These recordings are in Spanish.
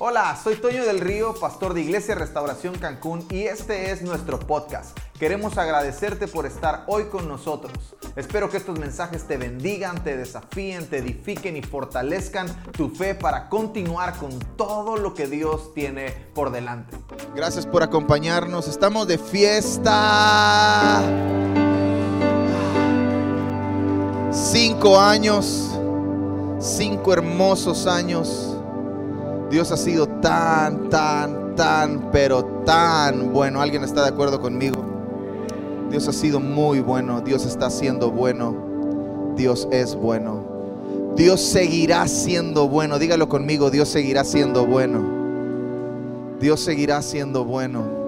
Hola, soy Toño del Río, pastor de Iglesia Restauración Cancún y este es nuestro podcast. Queremos agradecerte por estar hoy con nosotros. Espero que estos mensajes te bendigan, te desafíen, te edifiquen y fortalezcan tu fe para continuar con todo lo que Dios tiene por delante. Gracias por acompañarnos. Estamos de fiesta. Cinco años, cinco hermosos años. Dios ha sido tan, tan, tan, pero tan bueno. ¿Alguien está de acuerdo conmigo? Dios ha sido muy bueno. Dios está siendo bueno. Dios es bueno. Dios seguirá siendo bueno. Dígalo conmigo. Dios seguirá siendo bueno. Dios seguirá siendo bueno.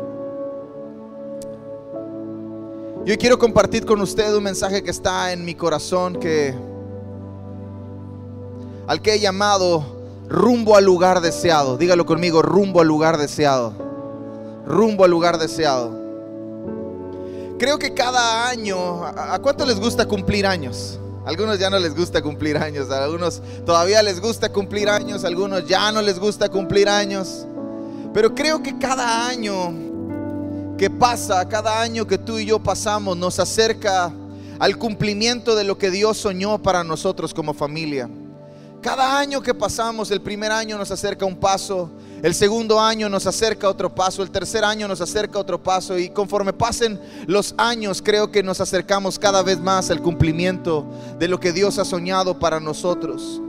Yo quiero compartir con usted un mensaje que está en mi corazón que al que he llamado rumbo al lugar deseado. Dígalo conmigo, rumbo al lugar deseado. Rumbo al lugar deseado. Creo que cada año, ¿a, cuánto les gusta cumplir años? Algunos ya no les gusta cumplir años, algunos todavía les gusta cumplir años, algunos ya no les gusta cumplir años. Pero creo que cada año que pasa, cada año que tú y yo pasamos, nos acerca al cumplimiento de lo que Dios soñó para nosotros como familia. Cada año que pasamos, el primer año nos acerca un paso, el segundo año nos acerca otro paso, el tercer año nos acerca otro paso y conforme pasen los años creo que nos acercamos cada vez más al cumplimiento de lo que Dios ha soñado para nosotros.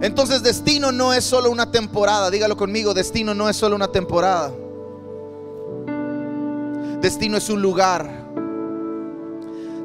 Entonces destino no es solo una temporada, dígalo conmigo, destino no es solo una temporada. Destino es un lugar.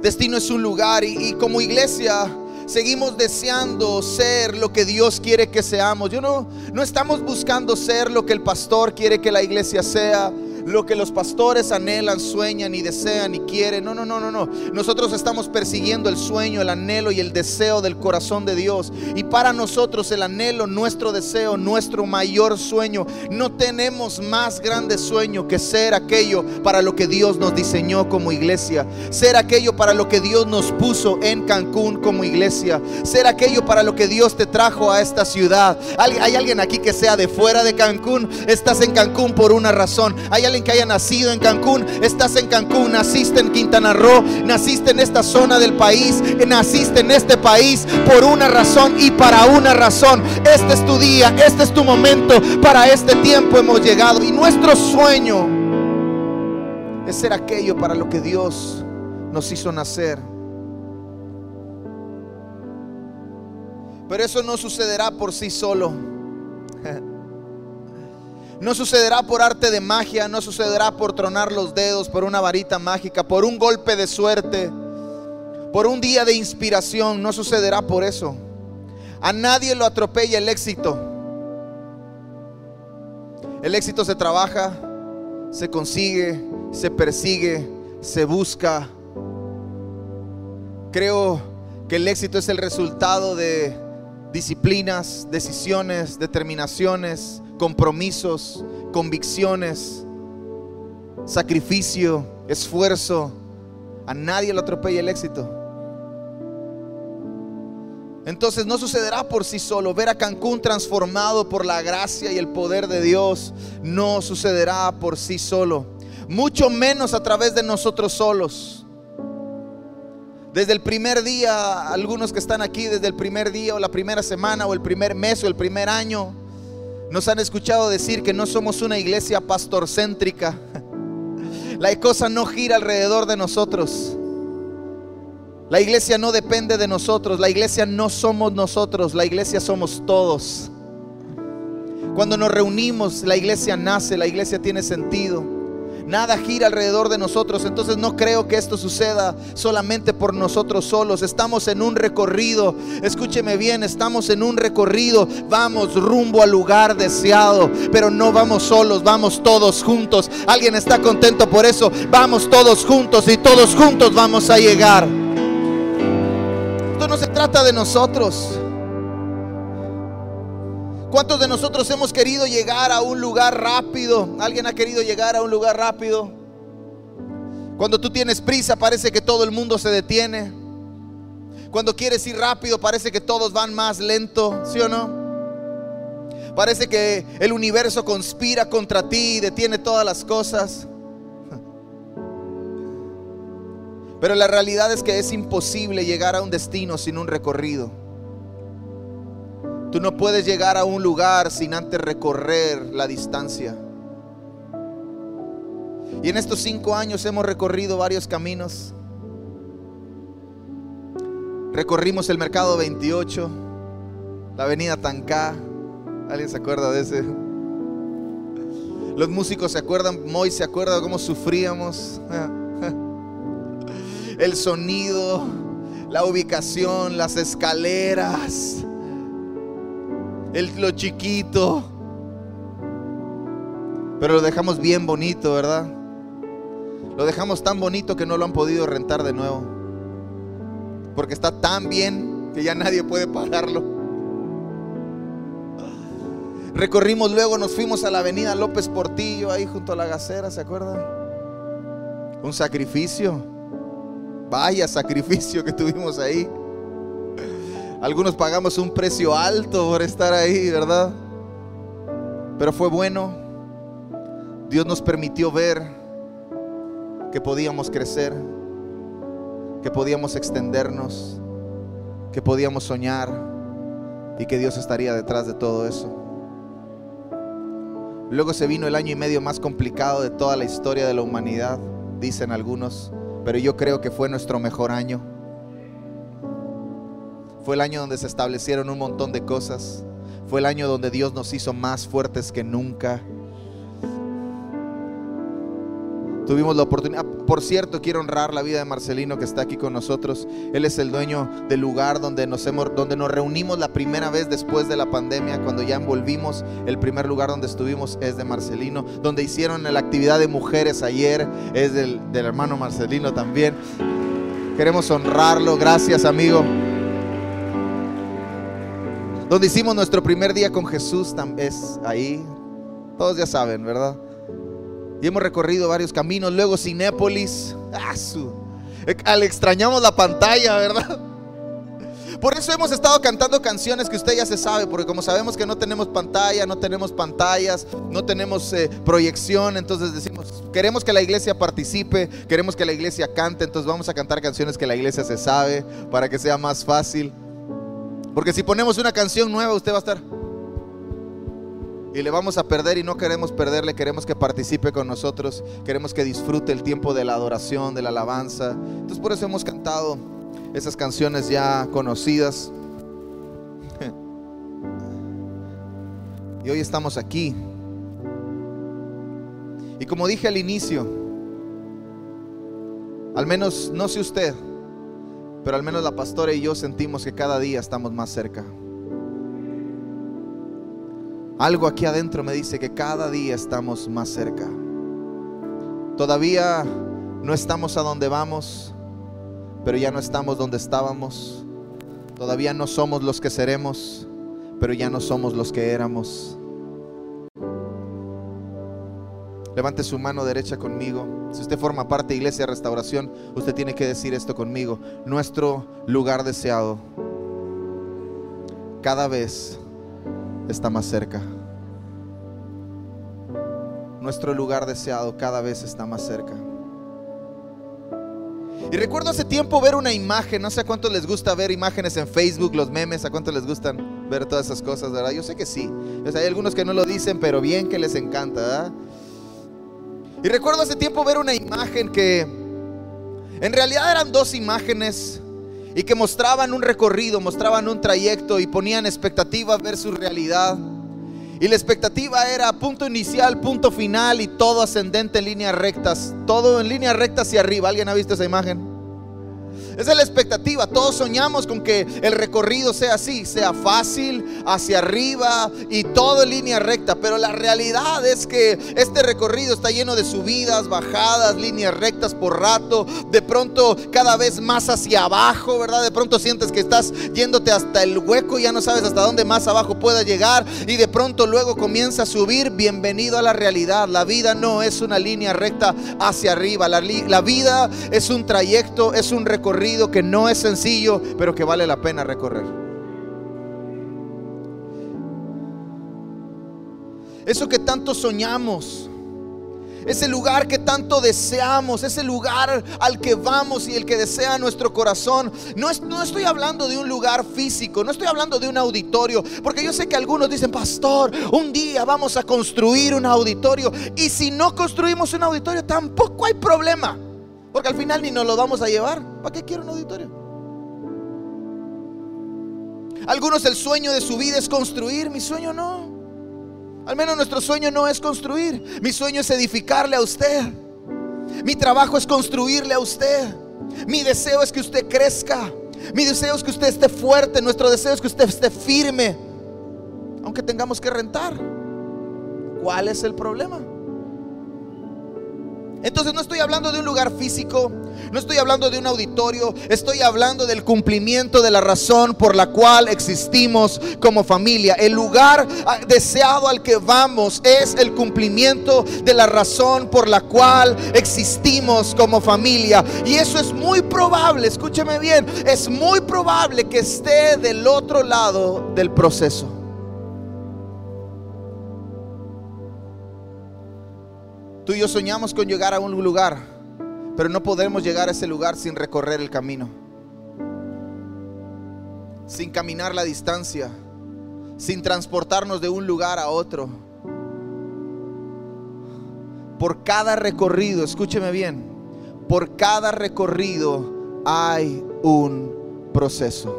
Destino es un lugar y, y como iglesia seguimos deseando ser lo que Dios quiere que seamos. Yo no, no estamos buscando ser lo que el pastor quiere que la iglesia sea lo que los pastores anhelan, sueñan y desean y quieren. No, no, no, no, no. Nosotros estamos persiguiendo el sueño, el anhelo y el deseo del corazón de Dios. Y para nosotros el anhelo, nuestro deseo, nuestro mayor sueño, no tenemos más grande sueño que ser aquello para lo que Dios nos diseñó como iglesia. Ser aquello para lo que Dios nos puso en Cancún como iglesia. Ser aquello para lo que Dios te trajo a esta ciudad. Hay alguien aquí que sea de fuera de Cancún. Estás en Cancún por una razón. Hay que haya nacido en Cancún, estás en Cancún, naciste en Quintana Roo, naciste en esta zona del país, naciste en este país por una razón y para una razón. Este es tu día, este es tu momento, para este tiempo hemos llegado y nuestro sueño es ser aquello para lo que Dios nos hizo nacer. Pero eso no sucederá por sí solo. No sucederá por arte de magia, no sucederá por tronar los dedos, por una varita mágica, por un golpe de suerte, por un día de inspiración, no sucederá por eso. A nadie lo atropella el éxito. El éxito se trabaja, se consigue, se persigue, se busca. Creo que el éxito es el resultado de disciplinas, decisiones, determinaciones, compromisos, convicciones, sacrificio, esfuerzo. A nadie lo atropella el éxito. Entonces no sucederá por sí solo. Ver a Cancún transformado por la gracia y el poder de Dios no sucederá por sí solo. Mucho menos a través de nosotros solos. Desde el primer día, algunos que están aquí, desde el primer día o la primera semana o el primer mes o el primer año, nos han escuchado decir que no somos una iglesia pastorcéntrica. La cosa no gira alrededor de nosotros. La iglesia no depende de nosotros. La iglesia no somos nosotros. La iglesia somos todos. Cuando nos reunimos, la iglesia nace, la iglesia tiene sentido. Nada gira alrededor de nosotros. Entonces no creo que esto suceda solamente por nosotros solos. Estamos en un recorrido. Escúcheme bien, estamos en un recorrido. Vamos rumbo al lugar deseado. Pero no vamos solos, vamos todos juntos. ¿Alguien está contento por eso? Vamos todos juntos y todos juntos vamos a llegar. Esto no se trata de nosotros. ¿Cuántos de nosotros hemos querido llegar a un lugar rápido? ¿Alguien ha querido llegar a un lugar rápido? Cuando tú tienes prisa parece que todo el mundo se detiene. Cuando quieres ir rápido parece que todos van más lento, ¿sí o no? Parece que el universo conspira contra ti y detiene todas las cosas. Pero la realidad es que es imposible llegar a un destino sin un recorrido. Tú no puedes llegar a un lugar sin antes recorrer la distancia. Y en estos cinco años hemos recorrido varios caminos. Recorrimos el mercado 28, la avenida Tancá. ¿Alguien se acuerda de ese? Los músicos se acuerdan, Moy se acuerda cómo sufríamos. El sonido, la ubicación, las escaleras, el, lo chiquito. Pero lo dejamos bien bonito, ¿verdad? Lo dejamos tan bonito que no lo han podido rentar de nuevo. Porque está tan bien que ya nadie puede pagarlo. Recorrimos luego, nos fuimos a la avenida López Portillo, ahí junto a la gacera, ¿se acuerdan? Un sacrificio. Vaya sacrificio que tuvimos ahí. Algunos pagamos un precio alto por estar ahí, ¿verdad? Pero fue bueno. Dios nos permitió ver que podíamos crecer, que podíamos extendernos, que podíamos soñar y que Dios estaría detrás de todo eso. Luego se vino el año y medio más complicado de toda la historia de la humanidad, dicen algunos, pero yo creo que fue nuestro mejor año. Fue el año donde se establecieron un montón de cosas. Fue el año donde Dios nos hizo más fuertes que nunca. Tuvimos la oportunidad. Por cierto, quiero honrar la vida de Marcelino que está aquí con nosotros. Él es el dueño del lugar donde nos, hemos, donde nos reunimos la primera vez después de la pandemia, cuando ya envolvimos. El primer lugar donde estuvimos es de Marcelino. Donde hicieron la actividad de mujeres ayer es del hermano Marcelino también. Queremos honrarlo. Gracias, amigo. Donde hicimos nuestro primer día con Jesús es ahí. Todos ya saben, ¿verdad? Y hemos recorrido varios caminos. Luego Cinépolis. Ah, al extrañamos la pantalla, ¿verdad? Por eso hemos estado cantando canciones que usted ya se sabe, porque como sabemos que no tenemos pantalla, no tenemos pantallas, no tenemos eh, proyección, entonces decimos, queremos que la iglesia participe, queremos que la iglesia cante, entonces vamos a cantar canciones que la iglesia se sabe para que sea más fácil. Porque si ponemos una canción nueva, usted va a estar y le vamos a perder y no queremos perderle, queremos que participe con nosotros, queremos que disfrute el tiempo de la adoración, de la alabanza. Entonces por eso hemos cantado esas canciones ya conocidas. Y hoy estamos aquí. Y como dije al inicio, al menos, no sé usted, pero al menos la pastora y yo sentimos que cada día estamos más cerca. Algo aquí adentro me dice que cada día estamos más cerca. Todavía no estamos a donde vamos, pero ya no estamos donde estábamos. Todavía no somos los que seremos, pero ya no somos los que éramos. Levante su mano derecha conmigo. Si usted forma parte de Iglesia Restauración, usted tiene que decir esto conmigo. Nuestro lugar deseado cada vez está más cerca. Nuestro lugar deseado cada vez está más cerca. Y recuerdo hace tiempo ver una imagen, no sé a cuántos les gusta ver imágenes en Facebook, los memes, a cuántos les gustan ver todas esas cosas, ¿verdad? Yo sé que sí. hay algunos que no lo dicen, pero bien que les encanta, ¿verdad? Y recuerdo hace tiempo ver una imagen que en realidad eran dos imágenes y que mostraban un recorrido, mostraban un trayecto y ponían expectativa versus realidad. Y la expectativa era punto inicial, punto final y todo ascendente en líneas rectas, todo en línea recta hacia arriba. ¿Alguien ha visto esa imagen? Esa es la expectativa. Todos soñamos con que el recorrido sea así, sea fácil, hacia arriba y todo en línea recta. Pero la realidad es que este recorrido está lleno de subidas, bajadas, líneas rectas por rato. De pronto cada vez más hacia abajo, ¿verdad? De pronto sientes que estás yéndote hasta el hueco y ya no sabes hasta dónde más abajo pueda llegar. Y de pronto luego comienza a subir. Bienvenido a la realidad. La vida no es una línea recta hacia arriba. La, la vida es un trayecto, es un recorrido que no es sencillo, pero que vale la pena recorrer. Eso que tanto soñamos. Ese lugar que tanto deseamos, ese lugar al que vamos y el que desea nuestro corazón. No, no, estoy hablando de un lugar físico, no estoy hablando de un auditorio, porque yo sé que algunos dicen, pastor, un día vamos a construir un auditorio. Y si no construimos un auditorio, tampoco hay problema, porque al final ni nos lo vamos a llevar. ¿Para qué quiero un auditorio? Algunos el sueño de su vida es construir, mi sueño no. Al menos nuestro sueño no es construir. Mi sueño es edificarle a usted. Mi trabajo es construirle a usted. Mi deseo es que usted crezca. Mi deseo es que usted esté fuerte. Nuestro deseo es que usted esté firme. Aunque tengamos que rentar. ¿Cuál es el problema? Entonces no estoy hablando de un lugar físico, no estoy hablando de un auditorio, estoy hablando del cumplimiento de la razón por la cual existimos como familia. El lugar ah, deseado al que vamos es el cumplimiento de la razón por la cual existimos como familia. Y eso es muy probable, escúcheme bien, es muy probable que esté del otro lado del proceso. Tú y yo soñamos con llegar a un lugar, pero no podemos llegar a ese lugar sin recorrer el camino, sin caminar la distancia, sin transportarnos de un lugar a otro. Por cada recorrido, escúcheme bien, por cada recorrido hay un proceso.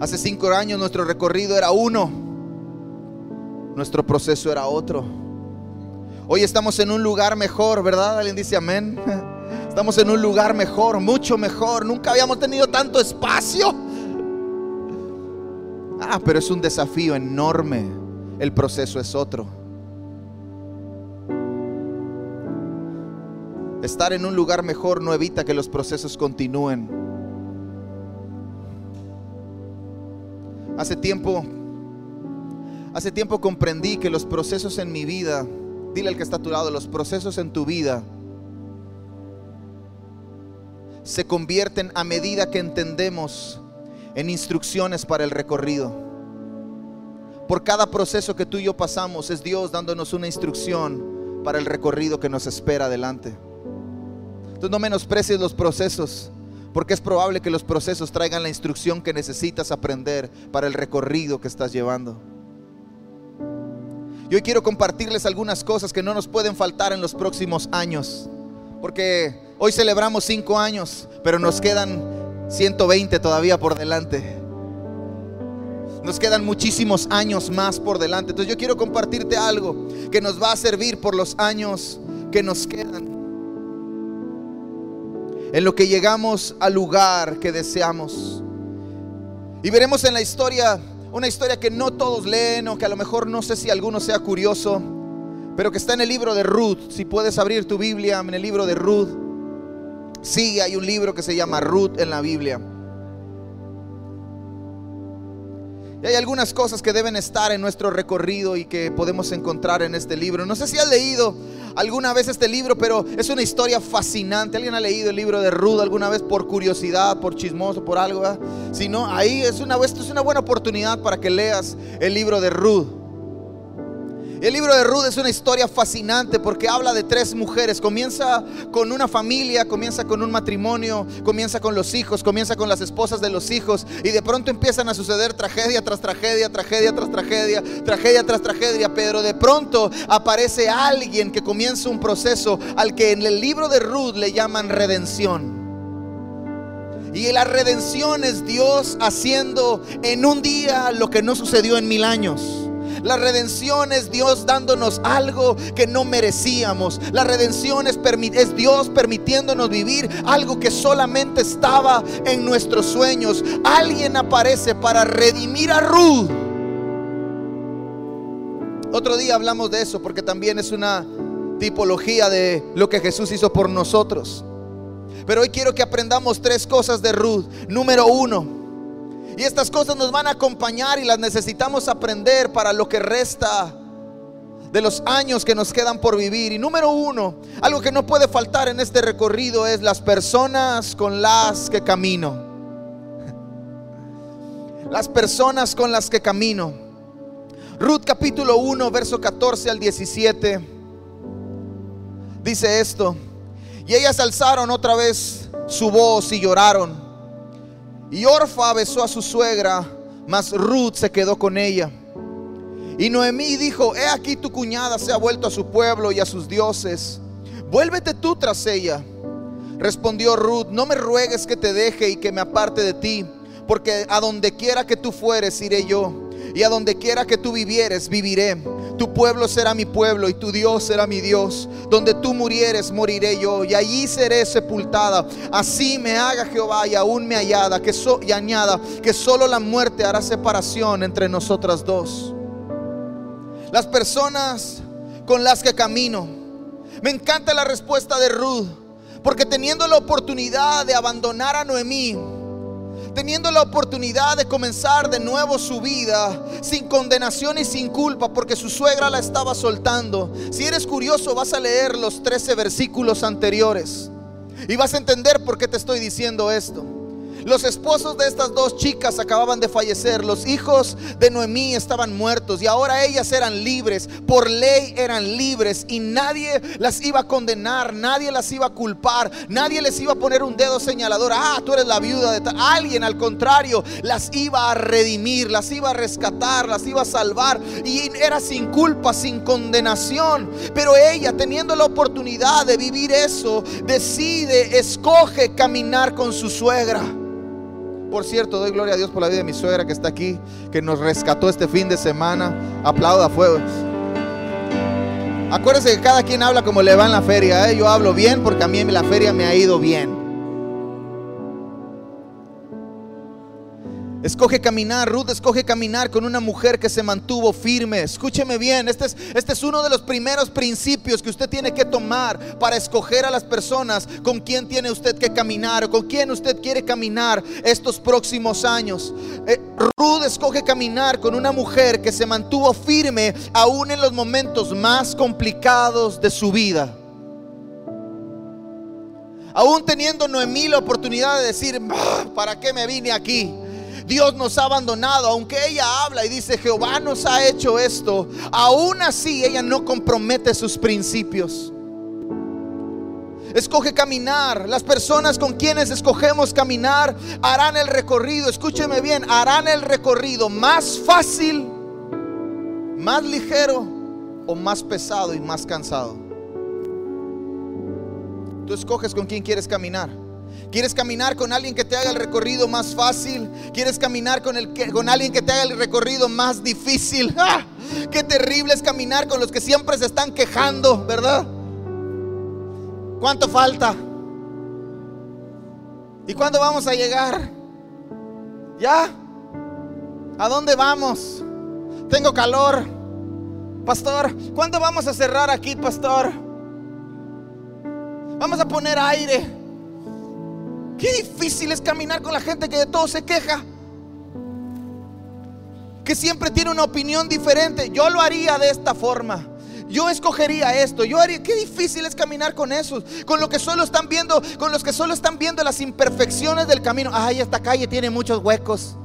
Hace cinco años nuestro recorrido era uno nuestro proceso era otro. Hoy estamos en un lugar mejor, ¿verdad? Alguien dice amén. Estamos en un lugar mejor, mucho mejor. Nunca habíamos tenido tanto espacio. Ah, pero es un desafío enorme. El proceso es otro. Estar en un lugar mejor no evita que los procesos continúen. Hace tiempo Hace tiempo comprendí que los procesos en mi vida, dile al que está a tu lado, los procesos en tu vida se convierten a medida que entendemos en instrucciones para el recorrido. Por cada proceso que tú y yo pasamos es Dios dándonos una instrucción para el recorrido que nos espera adelante. Entonces no menosprecies los procesos, porque es probable que los procesos traigan la instrucción que necesitas aprender para el recorrido que estás llevando. Y hoy quiero compartirles algunas cosas que no nos pueden faltar en los próximos años. Porque hoy celebramos cinco años, pero nos quedan 120 todavía por delante. Nos quedan muchísimos años más por delante. Entonces yo quiero compartirte algo que nos va a servir por los años que nos quedan. En lo que llegamos al lugar que deseamos. Y veremos en la historia una historia que no todos leen o que a lo mejor no sé si alguno sea curioso, pero que está en el libro de Ruth. Si puedes abrir tu Biblia en el libro de Ruth. Sí, hay un libro que se llama Ruth en la Biblia. Y hay algunas cosas que deben estar en nuestro recorrido y que podemos encontrar en este libro. No sé si has leído alguna vez este libro, pero es una historia fascinante. ¿Alguien ha leído el libro de Ruth alguna vez por curiosidad, por chismoso, por algo? Si no, ahí es una, esto es una buena oportunidad para que leas el libro de Ruth. El libro de Ruth es una historia fascinante porque habla de tres mujeres. Comienza con una familia, comienza con un matrimonio, comienza con los hijos, comienza con las esposas de los hijos y de pronto empiezan a suceder tragedia tras tragedia, tragedia tras tragedia, tragedia tras tragedia. Pero de pronto aparece alguien que comienza un proceso al que en el libro de Ruth le llaman redención. Y la redención es Dios haciendo en un día lo que no sucedió en mil años. La redención es Dios dándonos algo que no merecíamos. La redención es, es, Dios permitiéndonos vivir algo que solamente estaba en nuestros sueños. Alguien aparece para redimir a Ruth. Otro día hablamos de eso porque también es una tipología de lo que Jesús hizo por nosotros. Pero hoy quiero que aprendamos tres cosas de Ruth. Número uno, y estas cosas nos van a acompañar y las necesitamos aprender para lo que resta de los años que nos quedan por vivir. Y número uno, algo que no puede faltar en este recorrido es las personas con las que camino. las personas con las que camino. Ruth capítulo 1, verso 14 al 17. Dice esto. Y ellas alzaron otra vez su voz y lloraron. Y Orfa besó a su suegra, mas Ruth se quedó con ella. Y Noemí dijo, he aquí tu cuñada se ha vuelto a su pueblo y a sus dioses. Vuélvete tú tras ella. Respondió Ruth, no me ruegues que te deje y que me aparte de ti, porque a donde quiera que tú fueres iré yo y a donde quiera que tú vivieres, viviré. Tu pueblo será mi pueblo y tu Dios será mi Dios. Donde tú murieres, moriré yo y allí seré sepultada. Así me haga Jehová y aún me hallada que y añada que solo la muerte hará separación entre nosotras dos. Las personas con las que camino. Me encanta la respuesta de Ruth, porque teniendo la oportunidad de abandonar a Noemí, teniendo la oportunidad de comenzar de nuevo su vida sin condenación y sin culpa porque su suegra la estaba soltando. Si eres curioso vas a leer los 13 versículos anteriores y vas a entender por qué te estoy diciendo esto. Los esposos de estas dos chicas acababan de fallecer. Los hijos de Noemí estaban muertos y ahora ellas eran libres. Por ley eran libres y nadie las iba a condenar, nadie las iba a culpar, nadie les iba a poner un dedo señalador. Ah, tú eres la viuda de. Alguien al contrario las iba a redimir, las iba a rescatar, las iba a salvar y era sin culpa, sin condenación. Pero ella, teniendo la oportunidad de vivir eso, decide, escoge caminar con su suegra. Por cierto, doy gloria a Dios por la vida de mi suegra que está aquí, que nos rescató este fin de semana. Aplauda fuego. Acuérdense que cada quien habla como le va en la feria. ¿eh? Yo hablo bien porque a mí la feria me ha ido bien. Escoge caminar, Ruth escoge caminar con una mujer que se mantuvo firme. Escúcheme bien, este es, este es uno de los primeros principios que usted tiene que tomar para escoger a las personas con quien tiene usted que caminar o con quien usted quiere caminar estos próximos años. Eh, Ruth escoge caminar con una mujer que se mantuvo firme aún en los momentos más complicados de su vida. Aún teniendo Noemí la oportunidad de decir, ¿para qué me vine aquí? Dios nos ha abandonado, aunque ella habla y dice, Jehová nos ha hecho esto, aún así ella no compromete sus principios. Escoge caminar. Las personas con quienes escogemos caminar harán el recorrido, escúcheme bien, harán el recorrido más fácil, más ligero o más pesado y más cansado. Tú escoges con quién quieres caminar. ¿Quieres caminar con alguien que te haga el recorrido más fácil? ¿Quieres caminar con, el, con alguien que te haga el recorrido más difícil? ¡Ah! Qué terrible es caminar con los que siempre se están quejando, ¿verdad? ¿Cuánto falta? ¿Y cuándo vamos a llegar? ¿Ya? ¿A dónde vamos? Tengo calor. Pastor, ¿cuándo vamos a cerrar aquí, pastor? Vamos a poner aire. Qué difícil es caminar con la gente que de todo se queja. Que siempre tiene una opinión diferente. Yo lo haría de esta forma. Yo escogería esto. Yo haría. Qué difícil es caminar con esos. Con lo que solo están viendo, con los que solo están viendo las imperfecciones del camino. Ay, esta calle tiene muchos huecos.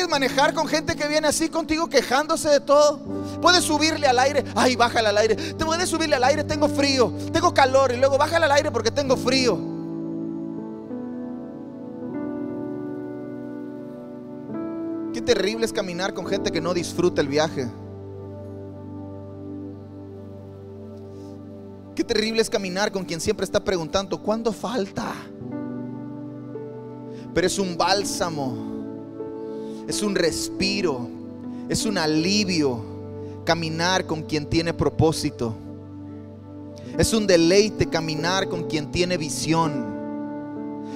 ¿Tú quieres manejar con gente que viene así contigo quejándose de todo? Puedes subirle al aire, ay, bájale al aire. Te puedes subirle al aire, tengo frío, tengo calor y luego bájale al aire porque tengo frío. Qué terrible es caminar con gente que no disfruta el viaje. Qué terrible es caminar con quien siempre está preguntando, ¿cuándo falta? Pero es un bálsamo es un respiro, es un alivio caminar con quien tiene propósito. Es un deleite caminar con quien tiene visión.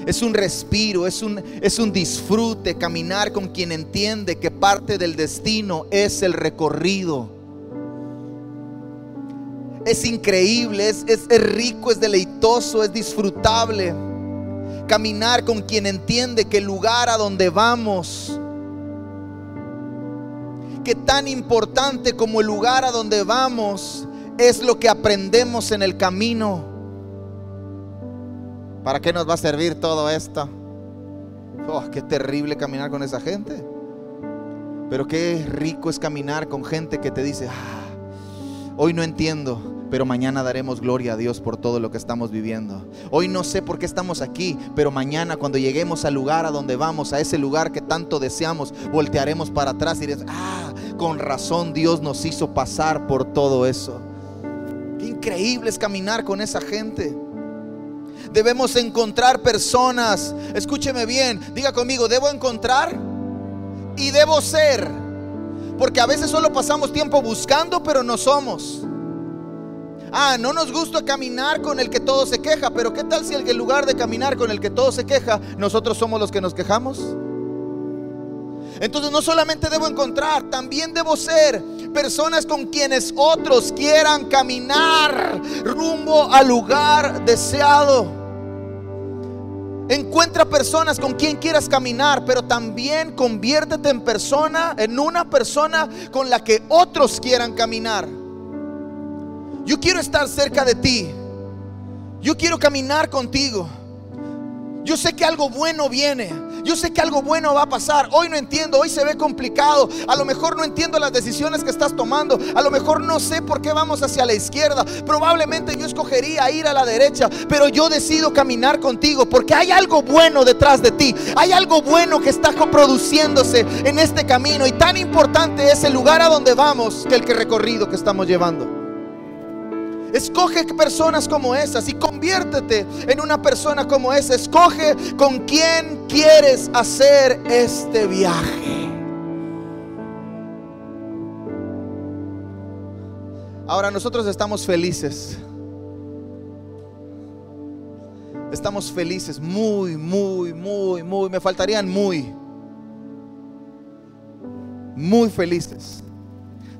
Es un respiro, es un, es un disfrute caminar con quien entiende que parte del destino es el recorrido. Es increíble, es, es rico, es deleitoso, es disfrutable. Caminar con quien entiende que el lugar a donde vamos que tan importante como el lugar a donde vamos es lo que aprendemos en el camino. ¿Para qué nos va a servir todo esto? Oh, qué terrible caminar con esa gente. Pero qué rico es caminar con gente que te dice, ah, hoy no entiendo, pero mañana daremos gloria a Dios por todo lo que estamos viviendo. Hoy no sé por qué estamos aquí, pero mañana cuando lleguemos al lugar a donde vamos, a ese lugar que tanto deseamos, voltearemos para atrás y diremos, ah, con razón Dios nos hizo pasar por todo eso. Qué increíble es caminar con esa gente. Debemos encontrar personas, escúcheme bien, diga conmigo, debo encontrar y debo ser. Porque a veces solo pasamos tiempo buscando, pero no somos. Ah, no nos gusta caminar con el que todo se queja, pero ¿qué tal si en lugar de caminar con el que todo se queja, nosotros somos los que nos quejamos? Entonces no solamente debo encontrar, también debo ser personas con quienes otros quieran caminar rumbo al lugar deseado. Encuentra personas con quien quieras caminar, pero también conviértete en persona, en una persona con la que otros quieran caminar. Yo quiero estar cerca de ti. Yo quiero caminar contigo. Yo sé que algo bueno viene. Yo sé que algo bueno va a pasar. Hoy no entiendo, hoy se ve complicado. A lo mejor no entiendo las decisiones que estás tomando. A lo mejor no sé por qué vamos hacia la izquierda. Probablemente yo escogería ir a la derecha. Pero yo decido caminar contigo porque hay algo bueno detrás de ti. Hay algo bueno que está produciéndose en este camino. Y tan importante es el lugar a donde vamos que el recorrido que estamos llevando. Escoge personas como esas y conviértete en una persona como esa. Escoge con quién quieres hacer este viaje. Ahora nosotros estamos felices. Estamos felices, muy, muy, muy, muy. Me faltarían muy, muy felices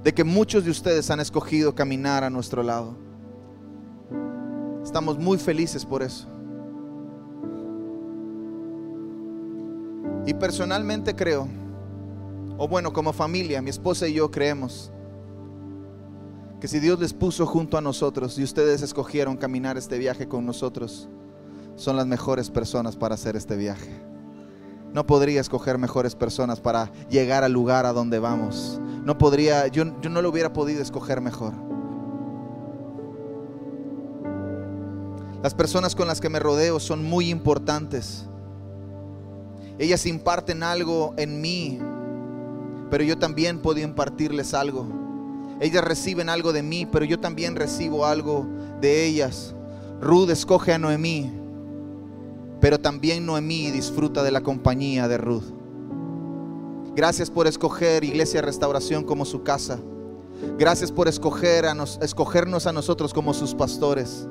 de que muchos de ustedes han escogido caminar a nuestro lado. Estamos muy felices por eso. Y personalmente creo, o bueno, como familia, mi esposa y yo creemos, que si Dios les puso junto a nosotros y ustedes escogieron caminar este viaje con nosotros, son las mejores personas para hacer este viaje. No podría escoger mejores personas para llegar al lugar a donde vamos. No podría, yo, yo no lo hubiera podido escoger mejor. Las personas con las que me rodeo son muy importantes. Ellas imparten algo en mí, pero yo también puedo impartirles algo. Ellas reciben algo de mí, pero yo también recibo algo de ellas. Ruth escoge a Noemí, pero también Noemí disfruta de la compañía de Ruth. Gracias por escoger Iglesia Restauración como su casa. Gracias por escoger a nos, escogernos a nosotros como sus pastores.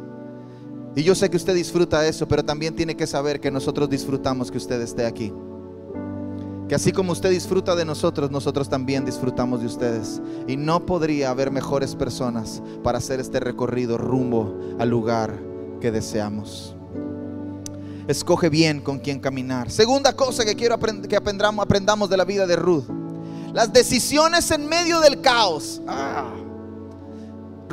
Y yo sé que usted disfruta eso, pero también tiene que saber que nosotros disfrutamos que usted esté aquí. Que así como usted disfruta de nosotros, nosotros también disfrutamos de ustedes. Y no podría haber mejores personas para hacer este recorrido rumbo al lugar que deseamos. Escoge bien con quién caminar. Segunda cosa que quiero que aprendamos, aprendamos de la vida de Ruth. Las decisiones en medio del caos. Ah.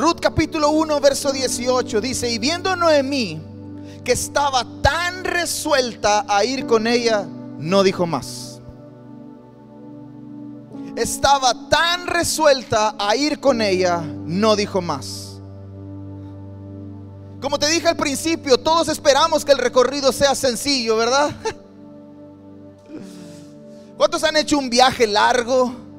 Ruth capítulo 1, verso 18 dice, y viendo Noemí que estaba tan resuelta a ir con ella, no dijo más. Estaba tan resuelta a ir con ella, no dijo más. Como te dije al principio, todos esperamos que el recorrido sea sencillo, ¿verdad? ¿Cuántos han hecho un viaje largo?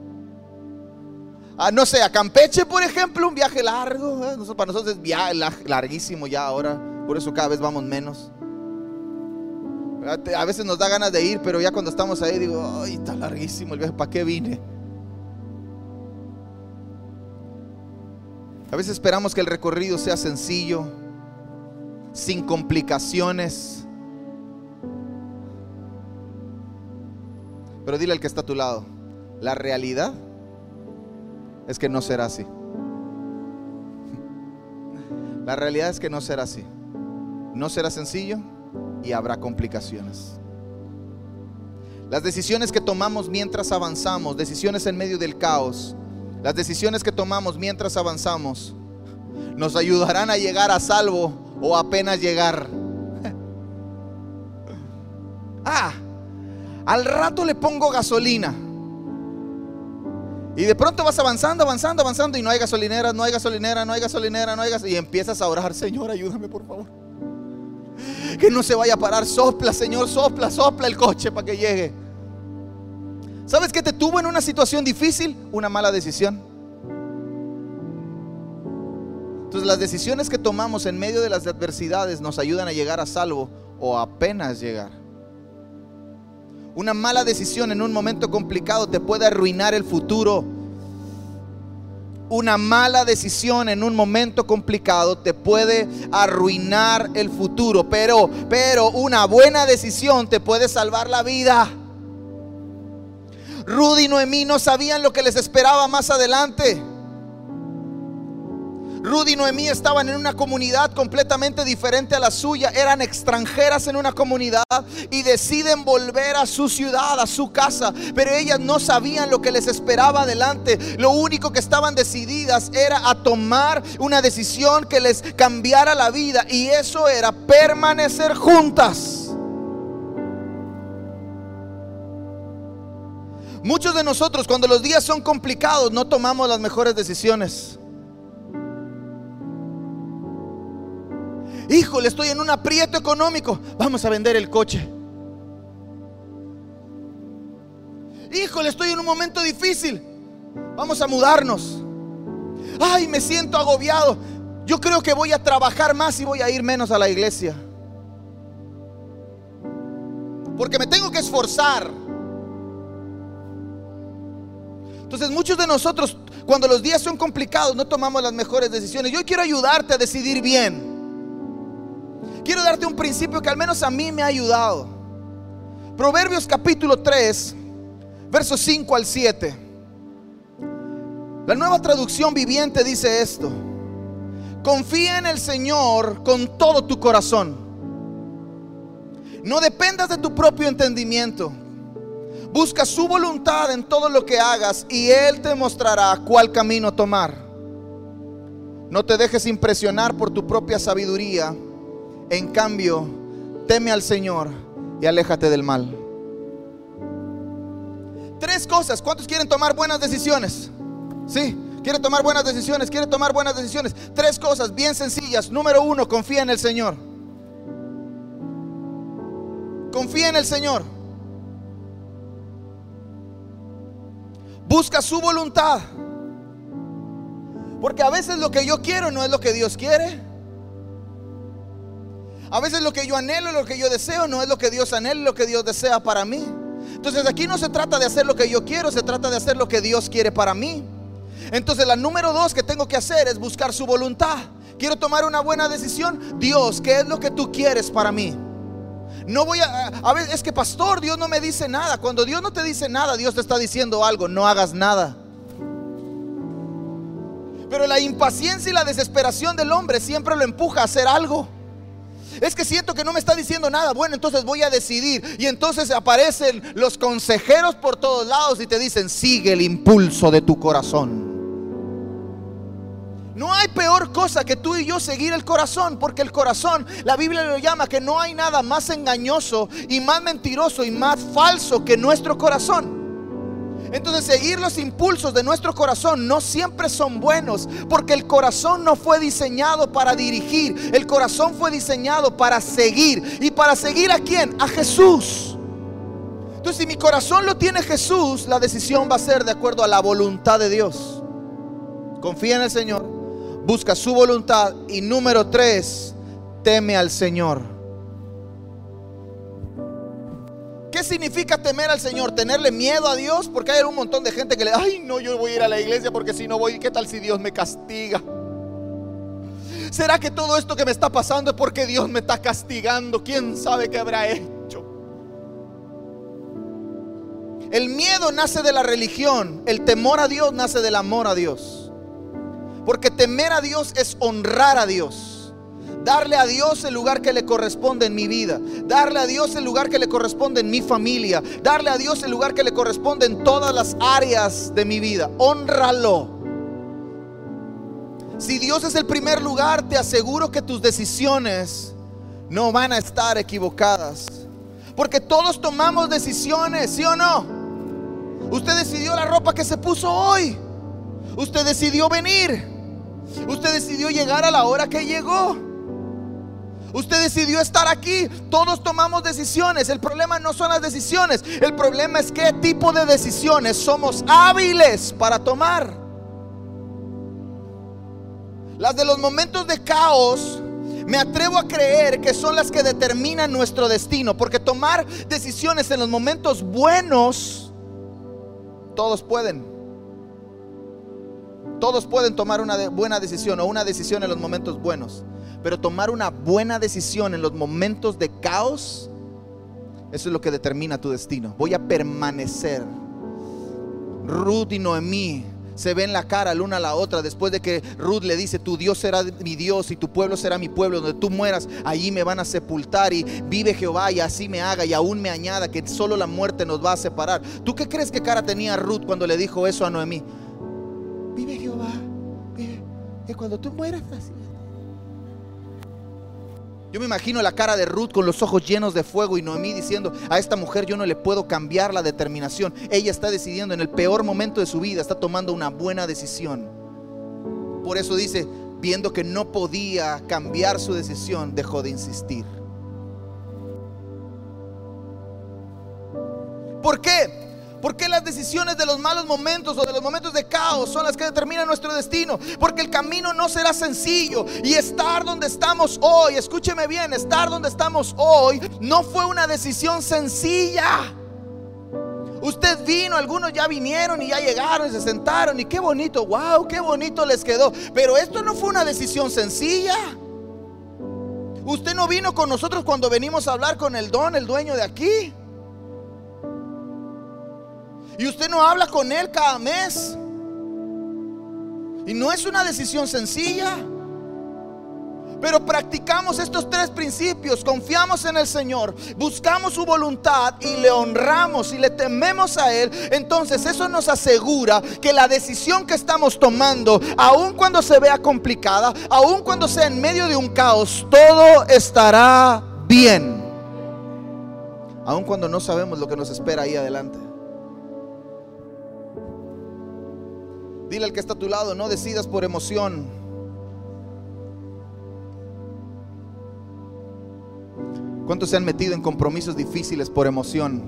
No sé, a Campeche, por ejemplo, un viaje largo. ¿eh? Para nosotros es viaje larguísimo ya ahora. Por eso cada vez vamos menos. A veces nos da ganas de ir, pero ya cuando estamos ahí digo, ay, está larguísimo el viaje, ¿para qué vine? A veces esperamos que el recorrido sea sencillo, sin complicaciones. Pero dile al que está a tu lado, la realidad es que no será así. La realidad es que no será así. No será sencillo y habrá complicaciones. Las decisiones que tomamos mientras avanzamos, decisiones en medio del caos, las decisiones que tomamos mientras avanzamos, nos ayudarán a llegar a salvo o apenas llegar. Ah, Al rato le pongo gasolina. Y de pronto vas avanzando, avanzando, avanzando y no hay gasolinera, no hay gasolinera, no hay gasolinera, no hay gasolinera. Y empiezas a orar, Señor, ayúdame por favor. Que no se vaya a parar, sopla, Señor, sopla, sopla el coche para que llegue. ¿Sabes qué te tuvo en una situación difícil? Una mala decisión. Entonces las decisiones que tomamos en medio de las adversidades nos ayudan a llegar a salvo o apenas llegar. Una mala decisión en un momento complicado te puede arruinar el futuro. Una mala decisión en un momento complicado te puede arruinar el futuro, pero pero una buena decisión te puede salvar la vida. Rudy y Noemí no sabían lo que les esperaba más adelante. Rudy y Noemí estaban en una comunidad completamente diferente a la suya. Eran extranjeras en una comunidad y deciden volver a su ciudad, a su casa. Pero ellas no sabían lo que les esperaba adelante. Lo único que estaban decididas era a tomar una decisión que les cambiara la vida. Y eso era permanecer juntas. Muchos de nosotros cuando los días son complicados no tomamos las mejores decisiones. Híjole, estoy en un aprieto económico. Vamos a vender el coche. Híjole, estoy en un momento difícil. Vamos a mudarnos. Ay, me siento agobiado. Yo creo que voy a trabajar más y voy a ir menos a la iglesia. Porque me tengo que esforzar. Entonces muchos de nosotros, cuando los días son complicados, no tomamos las mejores decisiones. Yo quiero ayudarte a decidir bien. Quiero darte un principio que al menos a mí me ha ayudado. Proverbios capítulo 3, versos 5 al 7. La nueva traducción viviente dice esto. Confía en el Señor con todo tu corazón. No dependas de tu propio entendimiento. Busca su voluntad en todo lo que hagas y Él te mostrará cuál camino tomar. No te dejes impresionar por tu propia sabiduría en cambio, teme al Señor y aléjate del mal. Tres cosas. ¿Cuántos quieren tomar buenas decisiones? Sí, quiere tomar buenas decisiones, quiere tomar buenas decisiones. Tres cosas bien sencillas. Número uno, confía en el Señor. Confía en el Señor. Busca su voluntad. Porque a veces lo que yo quiero no es lo que Dios quiere. A veces lo que yo anhelo, lo que yo deseo, no es lo que Dios anhela, lo que Dios desea para mí. Entonces aquí no se trata de hacer lo que yo quiero, se trata de hacer lo que Dios quiere para mí. Entonces la número dos que tengo que hacer es buscar su voluntad. Quiero tomar una buena decisión. Dios, ¿qué es lo que tú quieres para mí? No voy a... A ver, es que pastor, Dios no me dice nada. Cuando Dios no te dice nada, Dios te está diciendo algo. No hagas nada. Pero la impaciencia y la desesperación del hombre siempre lo empuja a hacer algo. Es que siento que no me está diciendo nada. Bueno, entonces voy a decidir. Y entonces aparecen los consejeros por todos lados y te dicen, sigue el impulso de tu corazón. No hay peor cosa que tú y yo seguir el corazón, porque el corazón, la Biblia lo llama que no hay nada más engañoso y más mentiroso y más falso que nuestro corazón. Entonces seguir los impulsos de nuestro corazón no siempre son buenos, porque el corazón no fue diseñado para dirigir, el corazón fue diseñado para seguir. ¿Y para seguir a quién? A Jesús. Entonces si mi corazón lo tiene Jesús, la decisión va a ser de acuerdo a la voluntad de Dios. Confía en el Señor, busca su voluntad y número tres, teme al Señor. ¿Qué significa temer al Señor? ¿Tenerle miedo a Dios? Porque hay un montón de gente que le, ay, no, yo voy a ir a la iglesia porque si no voy, ¿qué tal si Dios me castiga? ¿Será que todo esto que me está pasando es porque Dios me está castigando? ¿Quién sabe qué habrá hecho? El miedo nace de la religión, el temor a Dios nace del amor a Dios. Porque temer a Dios es honrar a Dios. Darle a Dios el lugar que le corresponde en mi vida. Darle a Dios el lugar que le corresponde en mi familia. Darle a Dios el lugar que le corresponde en todas las áreas de mi vida. Honralo. Si Dios es el primer lugar, te aseguro que tus decisiones no van a estar equivocadas. Porque todos tomamos decisiones, ¿sí o no? Usted decidió la ropa que se puso hoy. Usted decidió venir. Usted decidió llegar a la hora que llegó. Usted decidió estar aquí. Todos tomamos decisiones. El problema no son las decisiones. El problema es qué tipo de decisiones somos hábiles para tomar. Las de los momentos de caos me atrevo a creer que son las que determinan nuestro destino, porque tomar decisiones en los momentos buenos, todos pueden. Todos pueden tomar una buena decisión o una decisión en los momentos buenos, pero tomar una buena decisión en los momentos de caos, eso es lo que determina tu destino. Voy a permanecer. Ruth y Noemí se ven la cara la una a la otra después de que Ruth le dice, tu Dios será mi Dios y tu pueblo será mi pueblo, donde tú mueras, allí me van a sepultar y vive Jehová y así me haga y aún me añada que solo la muerte nos va a separar. ¿Tú qué crees que cara tenía Ruth cuando le dijo eso a Noemí? Que cuando tú mueras así. Yo me imagino la cara de Ruth con los ojos llenos de fuego y Noemí diciendo, a esta mujer yo no le puedo cambiar la determinación. Ella está decidiendo en el peor momento de su vida, está tomando una buena decisión. Por eso dice, viendo que no podía cambiar su decisión, dejó de insistir. ¿Por qué? Porque las decisiones de los malos momentos o de los momentos de caos son las que determinan nuestro destino? Porque el camino no será sencillo. Y estar donde estamos hoy, escúcheme bien, estar donde estamos hoy no fue una decisión sencilla. Usted vino, algunos ya vinieron y ya llegaron y se sentaron y qué bonito, wow, qué bonito les quedó. Pero esto no fue una decisión sencilla. Usted no vino con nosotros cuando venimos a hablar con el don, el dueño de aquí. Y usted no habla con Él cada mes. Y no es una decisión sencilla. Pero practicamos estos tres principios, confiamos en el Señor, buscamos su voluntad y le honramos y le tememos a Él. Entonces eso nos asegura que la decisión que estamos tomando, aun cuando se vea complicada, aun cuando sea en medio de un caos, todo estará bien. Aun cuando no sabemos lo que nos espera ahí adelante. Dile al que está a tu lado, no decidas por emoción. ¿Cuántos se han metido en compromisos difíciles por emoción?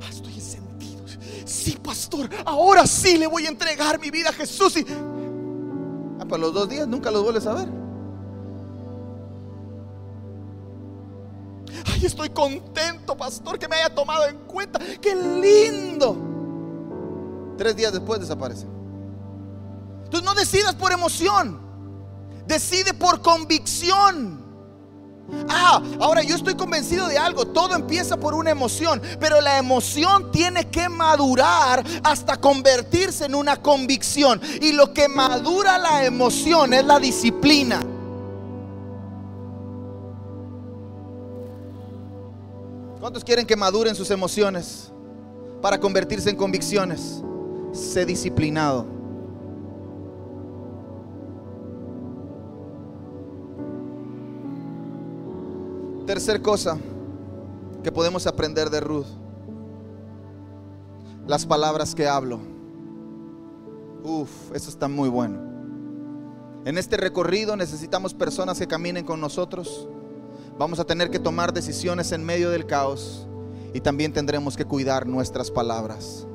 Ah, estoy sentido. Sí, pastor, ahora sí le voy a entregar mi vida a Jesús. Y... Ah, para los dos días nunca los vuelves a ver. Ay, estoy contento, pastor, que me haya tomado en cuenta. Qué lindo. Tres días después desaparece. Entonces no decidas por emoción. Decide por convicción. Ah, ahora yo estoy convencido de algo. Todo empieza por una emoción. Pero la emoción tiene que madurar hasta convertirse en una convicción. Y lo que madura la emoción es la disciplina. ¿Cuántos quieren que maduren sus emociones para convertirse en convicciones? Sé disciplinado. Tercer cosa que podemos aprender de Ruth. Las palabras que hablo. Uf, eso está muy bueno. En este recorrido necesitamos personas que caminen con nosotros. Vamos a tener que tomar decisiones en medio del caos y también tendremos que cuidar nuestras palabras.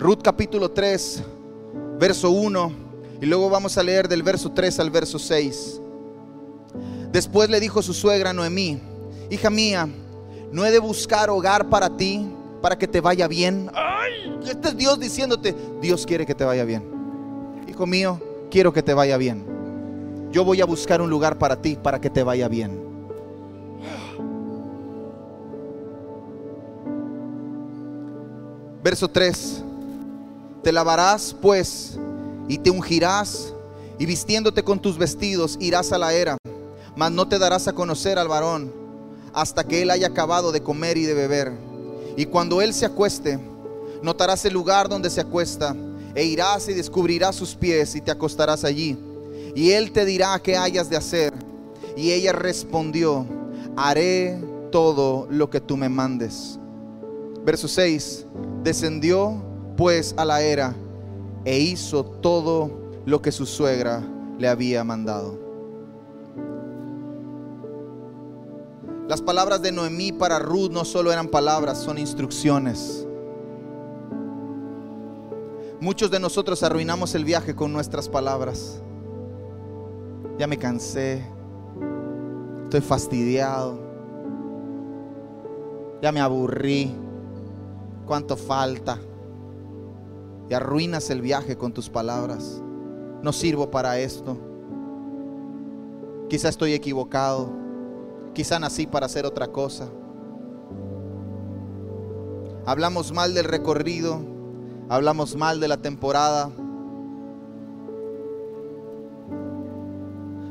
Ruth capítulo 3, verso 1, y luego vamos a leer del verso 3 al verso 6. Después le dijo su suegra Noemí, hija mía, no he de buscar hogar para ti, para que te vaya bien. Ay, este es Dios diciéndote, Dios quiere que te vaya bien. Hijo mío, quiero que te vaya bien. Yo voy a buscar un lugar para ti, para que te vaya bien. Verso 3. Te lavarás pues y te ungirás y vistiéndote con tus vestidos irás a la era, mas no te darás a conocer al varón hasta que él haya acabado de comer y de beber. Y cuando él se acueste, notarás el lugar donde se acuesta e irás y descubrirás sus pies y te acostarás allí. Y él te dirá qué hayas de hacer. Y ella respondió, haré todo lo que tú me mandes. Verso 6, descendió pues a la era e hizo todo lo que su suegra le había mandado. Las palabras de Noemí para Ruth no solo eran palabras, son instrucciones. Muchos de nosotros arruinamos el viaje con nuestras palabras. Ya me cansé, estoy fastidiado, ya me aburrí, cuánto falta. Y arruinas el viaje con tus palabras. No sirvo para esto. Quizá estoy equivocado. Quizá nací para hacer otra cosa. Hablamos mal del recorrido. Hablamos mal de la temporada.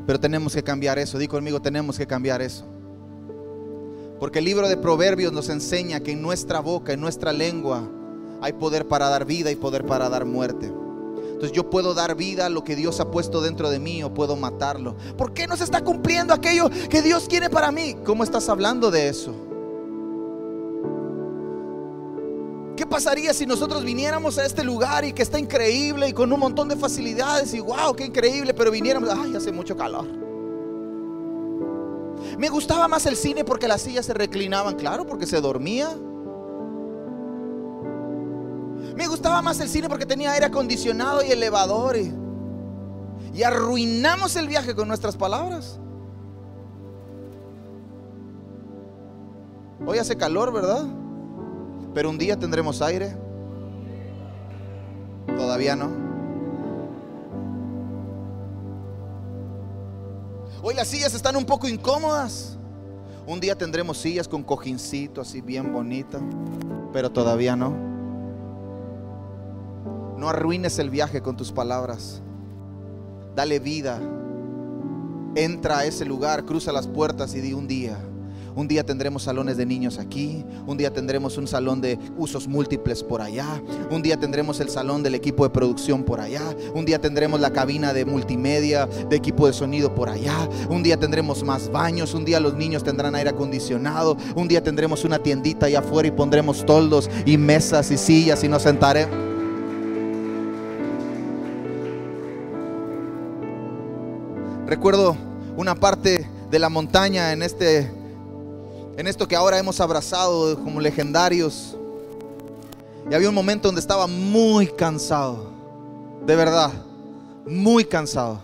Pero tenemos que cambiar eso. Di conmigo, tenemos que cambiar eso. Porque el libro de Proverbios nos enseña que en nuestra boca, en nuestra lengua, hay poder para dar vida y poder para dar muerte. Entonces yo puedo dar vida a lo que Dios ha puesto dentro de mí o puedo matarlo. ¿Por qué no se está cumpliendo aquello que Dios quiere para mí? ¿Cómo estás hablando de eso? ¿Qué pasaría si nosotros viniéramos a este lugar y que está increíble y con un montón de facilidades y wow, qué increíble, pero viniéramos, ay, hace mucho calor? Me gustaba más el cine porque las sillas se reclinaban, claro, porque se dormía. Me gustaba más el cine porque tenía aire acondicionado y elevadores. Y arruinamos el viaje con nuestras palabras. Hoy hace calor, ¿verdad? Pero un día tendremos aire. Todavía no. Hoy las sillas están un poco incómodas. Un día tendremos sillas con cojincito así bien bonita, pero todavía no. No arruines el viaje con tus palabras. Dale vida. Entra a ese lugar, cruza las puertas y di un día. Un día tendremos salones de niños aquí, un día tendremos un salón de usos múltiples por allá, un día tendremos el salón del equipo de producción por allá, un día tendremos la cabina de multimedia, de equipo de sonido por allá, un día tendremos más baños, un día los niños tendrán aire acondicionado, un día tendremos una tiendita allá afuera y pondremos toldos y mesas y sillas y nos sentaremos. Recuerdo una parte de la montaña en este en esto que ahora hemos abrazado como legendarios. Y había un momento donde estaba muy cansado, de verdad, muy cansado.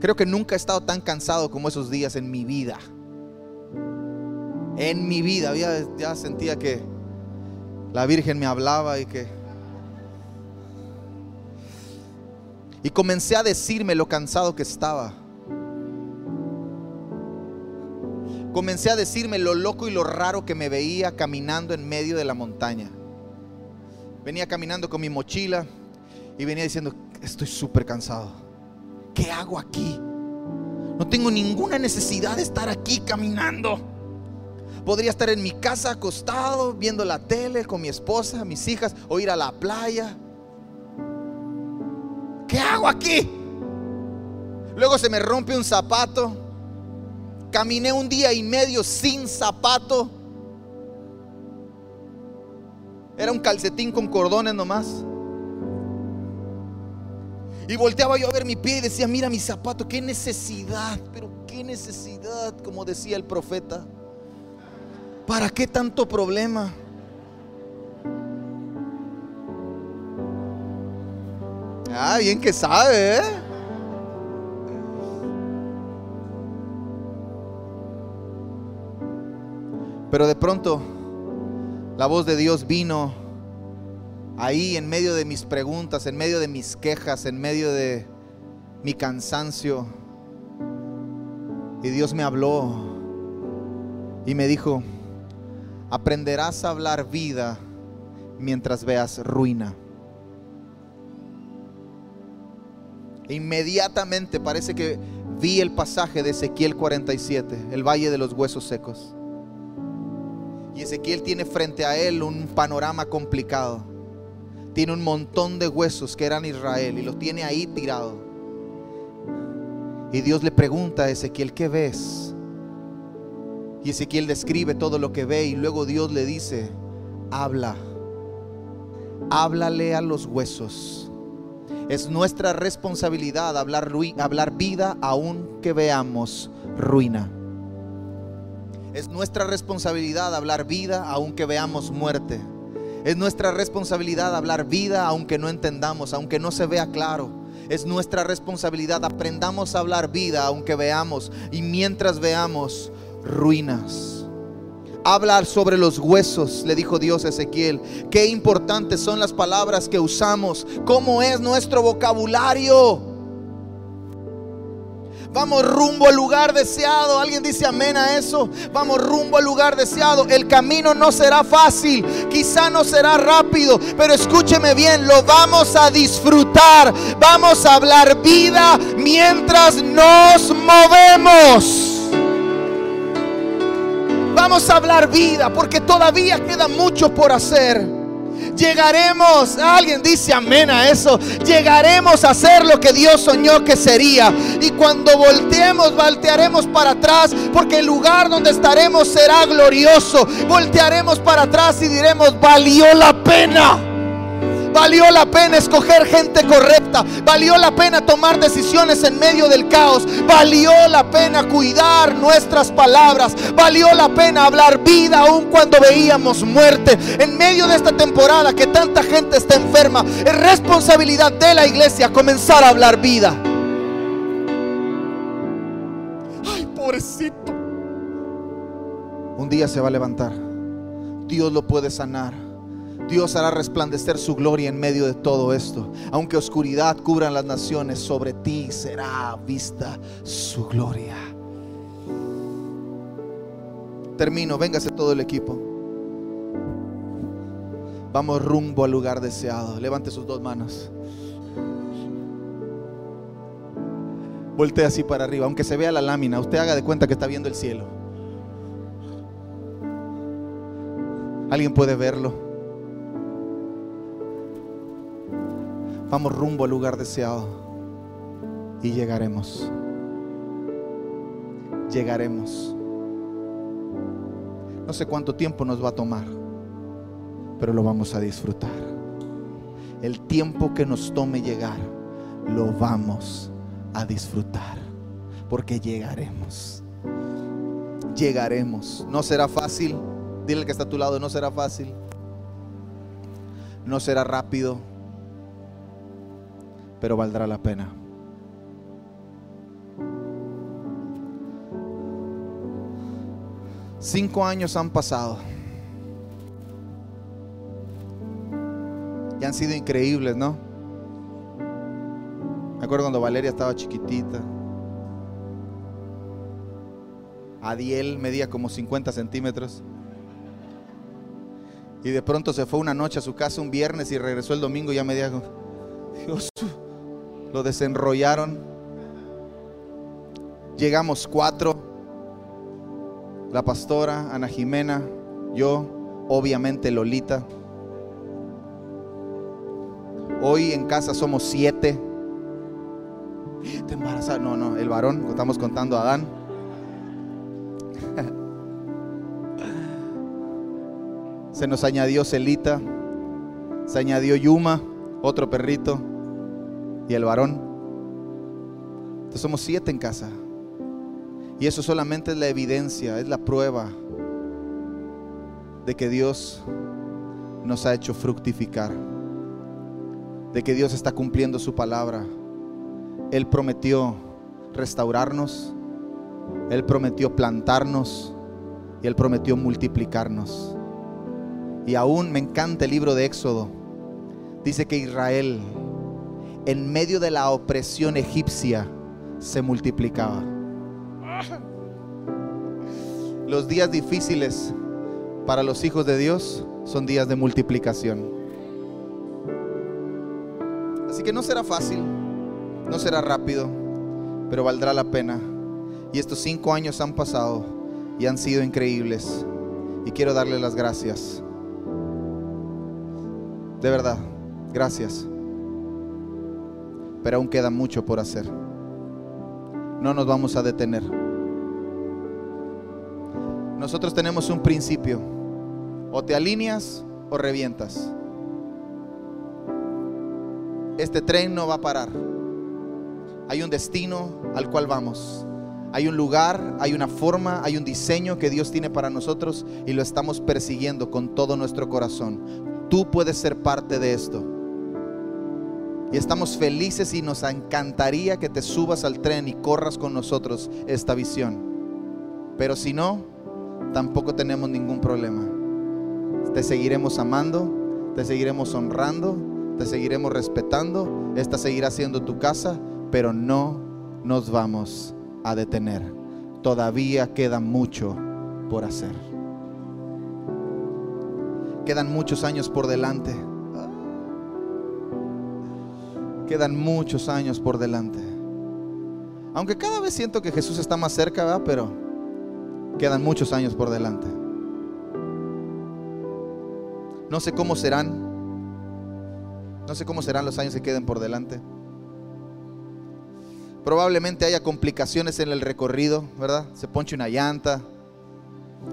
Creo que nunca he estado tan cansado como esos días en mi vida. En mi vida, ya sentía que la Virgen me hablaba y que... Y comencé a decirme lo cansado que estaba. comencé a decirme lo loco y lo raro que me veía caminando en medio de la montaña. Venía caminando con mi mochila y venía diciendo, estoy súper cansado. ¿Qué hago aquí? No tengo ninguna necesidad de estar aquí caminando. Podría estar en mi casa acostado, viendo la tele con mi esposa, mis hijas, o ir a la playa. ¿Qué hago aquí? Luego se me rompe un zapato Caminé un día y medio sin zapato. Era un calcetín con cordones nomás. Y volteaba yo a ver mi pie y decía, mira mi zapato, qué necesidad, pero qué necesidad, como decía el profeta. ¿Para qué tanto problema? Ah, bien que sabe, ¿eh? Pero de pronto la voz de Dios vino ahí en medio de mis preguntas, en medio de mis quejas, en medio de mi cansancio. Y Dios me habló y me dijo, aprenderás a hablar vida mientras veas ruina. E inmediatamente parece que vi el pasaje de Ezequiel 47, el valle de los huesos secos. Y Ezequiel tiene frente a él un panorama complicado. Tiene un montón de huesos que eran Israel y los tiene ahí tirados. Y Dios le pregunta a Ezequiel, ¿qué ves? Y Ezequiel describe todo lo que ve y luego Dios le dice, habla, háblale a los huesos. Es nuestra responsabilidad hablar, vida aunque veamos ruina. Es nuestra responsabilidad hablar vida aunque veamos muerte. Es nuestra responsabilidad hablar vida aunque no entendamos, aunque no se vea claro. Es nuestra responsabilidad aprendamos a hablar vida aunque veamos y mientras veamos ruinas. Hablar sobre los huesos, le dijo Dios a Ezequiel. Qué importantes son las palabras que usamos. ¿Cómo es nuestro vocabulario? Vamos rumbo al lugar deseado. Alguien dice amén a eso. Vamos rumbo al lugar deseado. El camino no será fácil. Quizá no será rápido. Pero escúcheme bien. Lo vamos a disfrutar. Vamos a hablar vida mientras nos movemos. Vamos a hablar vida porque todavía queda mucho por hacer. Llegaremos, alguien dice amén a eso. Llegaremos a ser lo que Dios soñó que sería. Y cuando volteemos, voltearemos para atrás, porque el lugar donde estaremos será glorioso. Voltearemos para atrás y diremos, valió la pena. Valió la pena escoger gente correcta. Valió la pena tomar decisiones en medio del caos. Valió la pena cuidar nuestras palabras. Valió la pena hablar vida aun cuando veíamos muerte. En medio de esta temporada que tanta gente está enferma, es responsabilidad de la iglesia comenzar a hablar vida. Ay, pobrecito. Un día se va a levantar. Dios lo puede sanar. Dios hará resplandecer su gloria en medio de todo esto. Aunque oscuridad cubran las naciones, sobre ti será vista su gloria. Termino, véngase todo el equipo. Vamos rumbo al lugar deseado. Levante sus dos manos. Voltea así para arriba, aunque se vea la lámina, usted haga de cuenta que está viendo el cielo. ¿Alguien puede verlo? Vamos rumbo al lugar deseado y llegaremos. Llegaremos. No sé cuánto tiempo nos va a tomar, pero lo vamos a disfrutar. El tiempo que nos tome llegar, lo vamos a disfrutar, porque llegaremos. Llegaremos. No será fácil. Dile que está a tu lado, no será fácil. No será rápido pero valdrá la pena. Cinco años han pasado. Y han sido increíbles, ¿no? Me acuerdo cuando Valeria estaba chiquitita. Adiel medía como 50 centímetros. Y de pronto se fue una noche a su casa un viernes y regresó el domingo y ya medía. Dios, lo desenrollaron. Llegamos cuatro, la pastora, Ana Jimena, yo, obviamente Lolita. Hoy en casa somos siete. Te embarazas. No, no, el varón, estamos contando a Adán. Se nos añadió Celita, se añadió Yuma, otro perrito y el varón. Entonces somos siete en casa. Y eso solamente es la evidencia, es la prueba de que Dios nos ha hecho fructificar, de que Dios está cumpliendo su palabra. Él prometió restaurarnos, Él prometió plantarnos y Él prometió multiplicarnos. Y aún me encanta el libro de Éxodo. Dice que Israel en medio de la opresión egipcia se multiplicaba. Los días difíciles para los hijos de Dios son días de multiplicación. Así que no será fácil, no será rápido, pero valdrá la pena. Y estos cinco años han pasado y han sido increíbles. Y quiero darle las gracias. De verdad, gracias pero aún queda mucho por hacer. no nos vamos a detener. Nosotros tenemos un principio. O te alineas o revientas. Este tren no va a parar. Hay un destino al cual vamos. Hay un lugar, hay una forma, hay un diseño que Dios tiene para nosotros y lo estamos persiguiendo con todo nuestro corazón. Tú puedes ser parte de esto. Y estamos felices y nos encantaría que te subas al tren y corras con nosotros esta visión. Pero si no, tampoco tenemos ningún problema. Te seguiremos amando, te seguiremos honrando, te seguiremos respetando. Esta seguirá siendo tu casa, pero no nos vamos a detener. Todavía queda mucho por hacer. Quedan muchos años por delante. Quedan muchos años por delante. Aunque cada vez siento que Jesús está más cerca, ¿verdad? pero quedan muchos años por delante. No sé cómo serán. No sé cómo serán los años que queden por delante. Probablemente haya complicaciones en el recorrido, ¿verdad? Se ponche una llanta,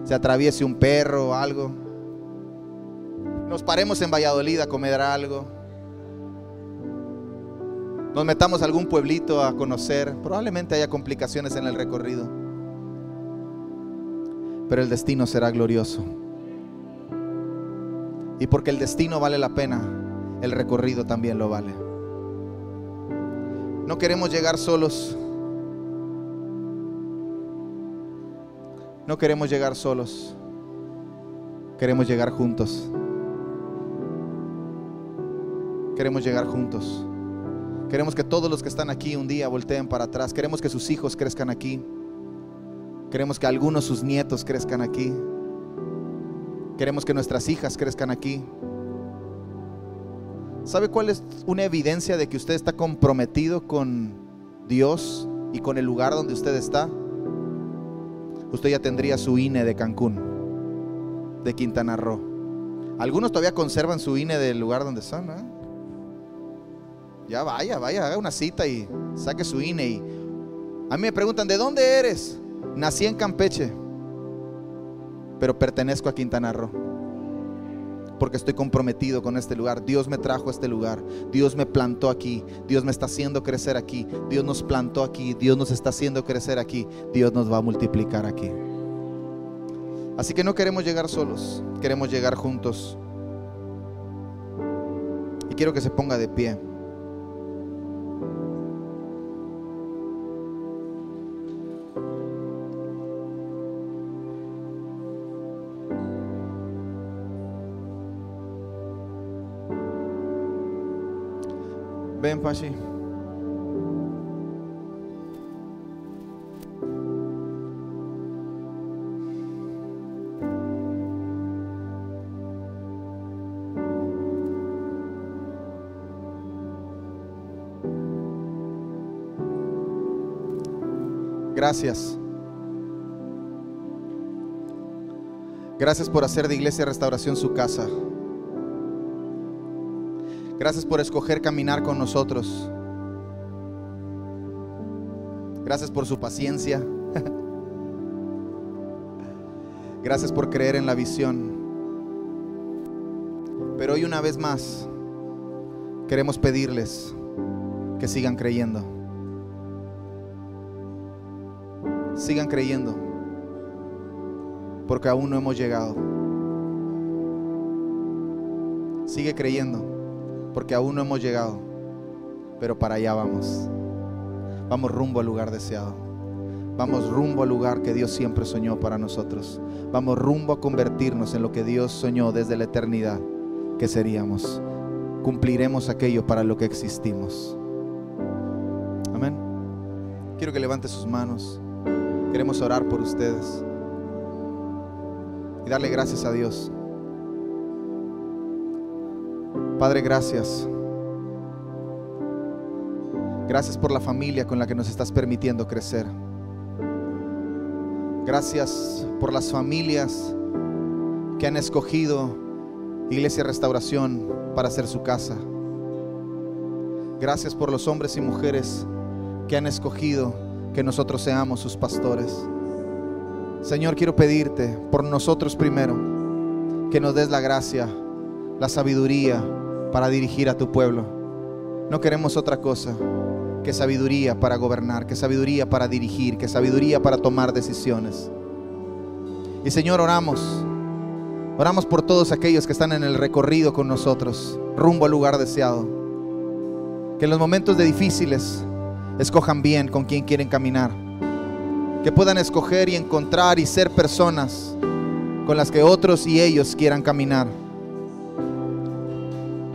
se atraviese un perro o algo. Nos paremos en Valladolid a comer algo. Nos metamos a algún pueblito a conocer. Probablemente haya complicaciones en el recorrido. Pero el destino será glorioso. Y porque el destino vale la pena, el recorrido también lo vale. No queremos llegar solos. No queremos llegar solos. Queremos llegar juntos. Queremos llegar juntos. Queremos que todos los que están aquí un día volteen para atrás. Queremos que sus hijos crezcan aquí. Queremos que algunos sus nietos crezcan aquí. Queremos que nuestras hijas crezcan aquí. ¿Sabe cuál es una evidencia de que usted está comprometido con Dios y con el lugar donde usted está? Usted ya tendría su INE de Cancún, de Quintana Roo. Algunos todavía conservan su INE del lugar donde están. ¿eh? Ya vaya, vaya, haga una cita y saque su INE. Y a mí me preguntan, ¿de dónde eres? Nací en Campeche, pero pertenezco a Quintana Roo porque estoy comprometido con este lugar. Dios me trajo a este lugar. Dios me plantó aquí. Dios me está haciendo crecer aquí. Dios nos plantó aquí. Dios nos está haciendo crecer aquí. Dios nos va a multiplicar aquí. Así que no queremos llegar solos. Queremos llegar juntos. Y quiero que se ponga de pie. Pachi. Gracias. Gracias por hacer de Iglesia Restauración su casa. Gracias por escoger caminar con nosotros. Gracias por su paciencia. Gracias por creer en la visión. Pero hoy una vez más queremos pedirles que sigan creyendo. Sigan creyendo. Porque aún no hemos llegado. Sigue creyendo porque aún no hemos llegado, pero para allá vamos. Vamos rumbo al lugar deseado. Vamos rumbo al lugar que Dios siempre soñó para nosotros. Vamos rumbo a convertirnos en lo que Dios soñó desde la eternidad que seríamos. Cumpliremos aquello para lo que existimos. Amén. Quiero que levante sus manos. Queremos orar por ustedes y darle gracias a Dios. Padre, gracias. Gracias por la familia con la que nos estás permitiendo crecer. Gracias por las familias que han escogido Iglesia Restauración para ser su casa. Gracias por los hombres y mujeres que han escogido que nosotros seamos sus pastores. Señor, quiero pedirte por nosotros primero que nos des la gracia, la sabiduría para dirigir a tu pueblo. No queremos otra cosa que sabiduría para gobernar, que sabiduría para dirigir, que sabiduría para tomar decisiones. Y Señor, oramos. Oramos por todos aquellos que están en el recorrido con nosotros, rumbo al lugar deseado. Que en los momentos de difíciles escojan bien con quién quieren caminar. Que puedan escoger y encontrar y ser personas con las que otros y ellos quieran caminar.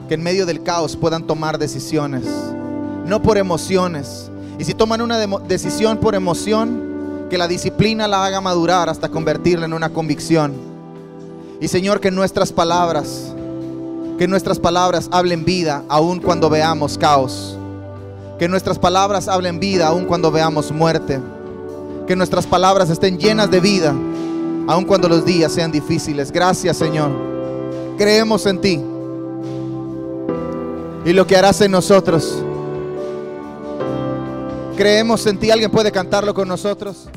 Que en medio del caos puedan tomar decisiones, no por emociones. Y si toman una decisión por emoción, que la disciplina la haga madurar hasta convertirla en una convicción. Y Señor, que nuestras palabras, que nuestras palabras hablen vida aun cuando veamos caos. Que nuestras palabras hablen vida aun cuando veamos muerte. Que nuestras palabras estén llenas de vida aun cuando los días sean difíciles. Gracias, Señor. Creemos en ti. Y lo que harás en nosotros. Creemos en ti. ¿Alguien puede cantarlo con nosotros?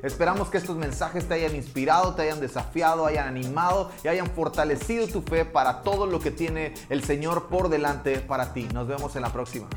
Esperamos que estos mensajes te hayan inspirado, te hayan desafiado, hayan animado y hayan fortalecido tu fe para todo lo que tiene el Señor por delante para ti. Nos vemos en la próxima.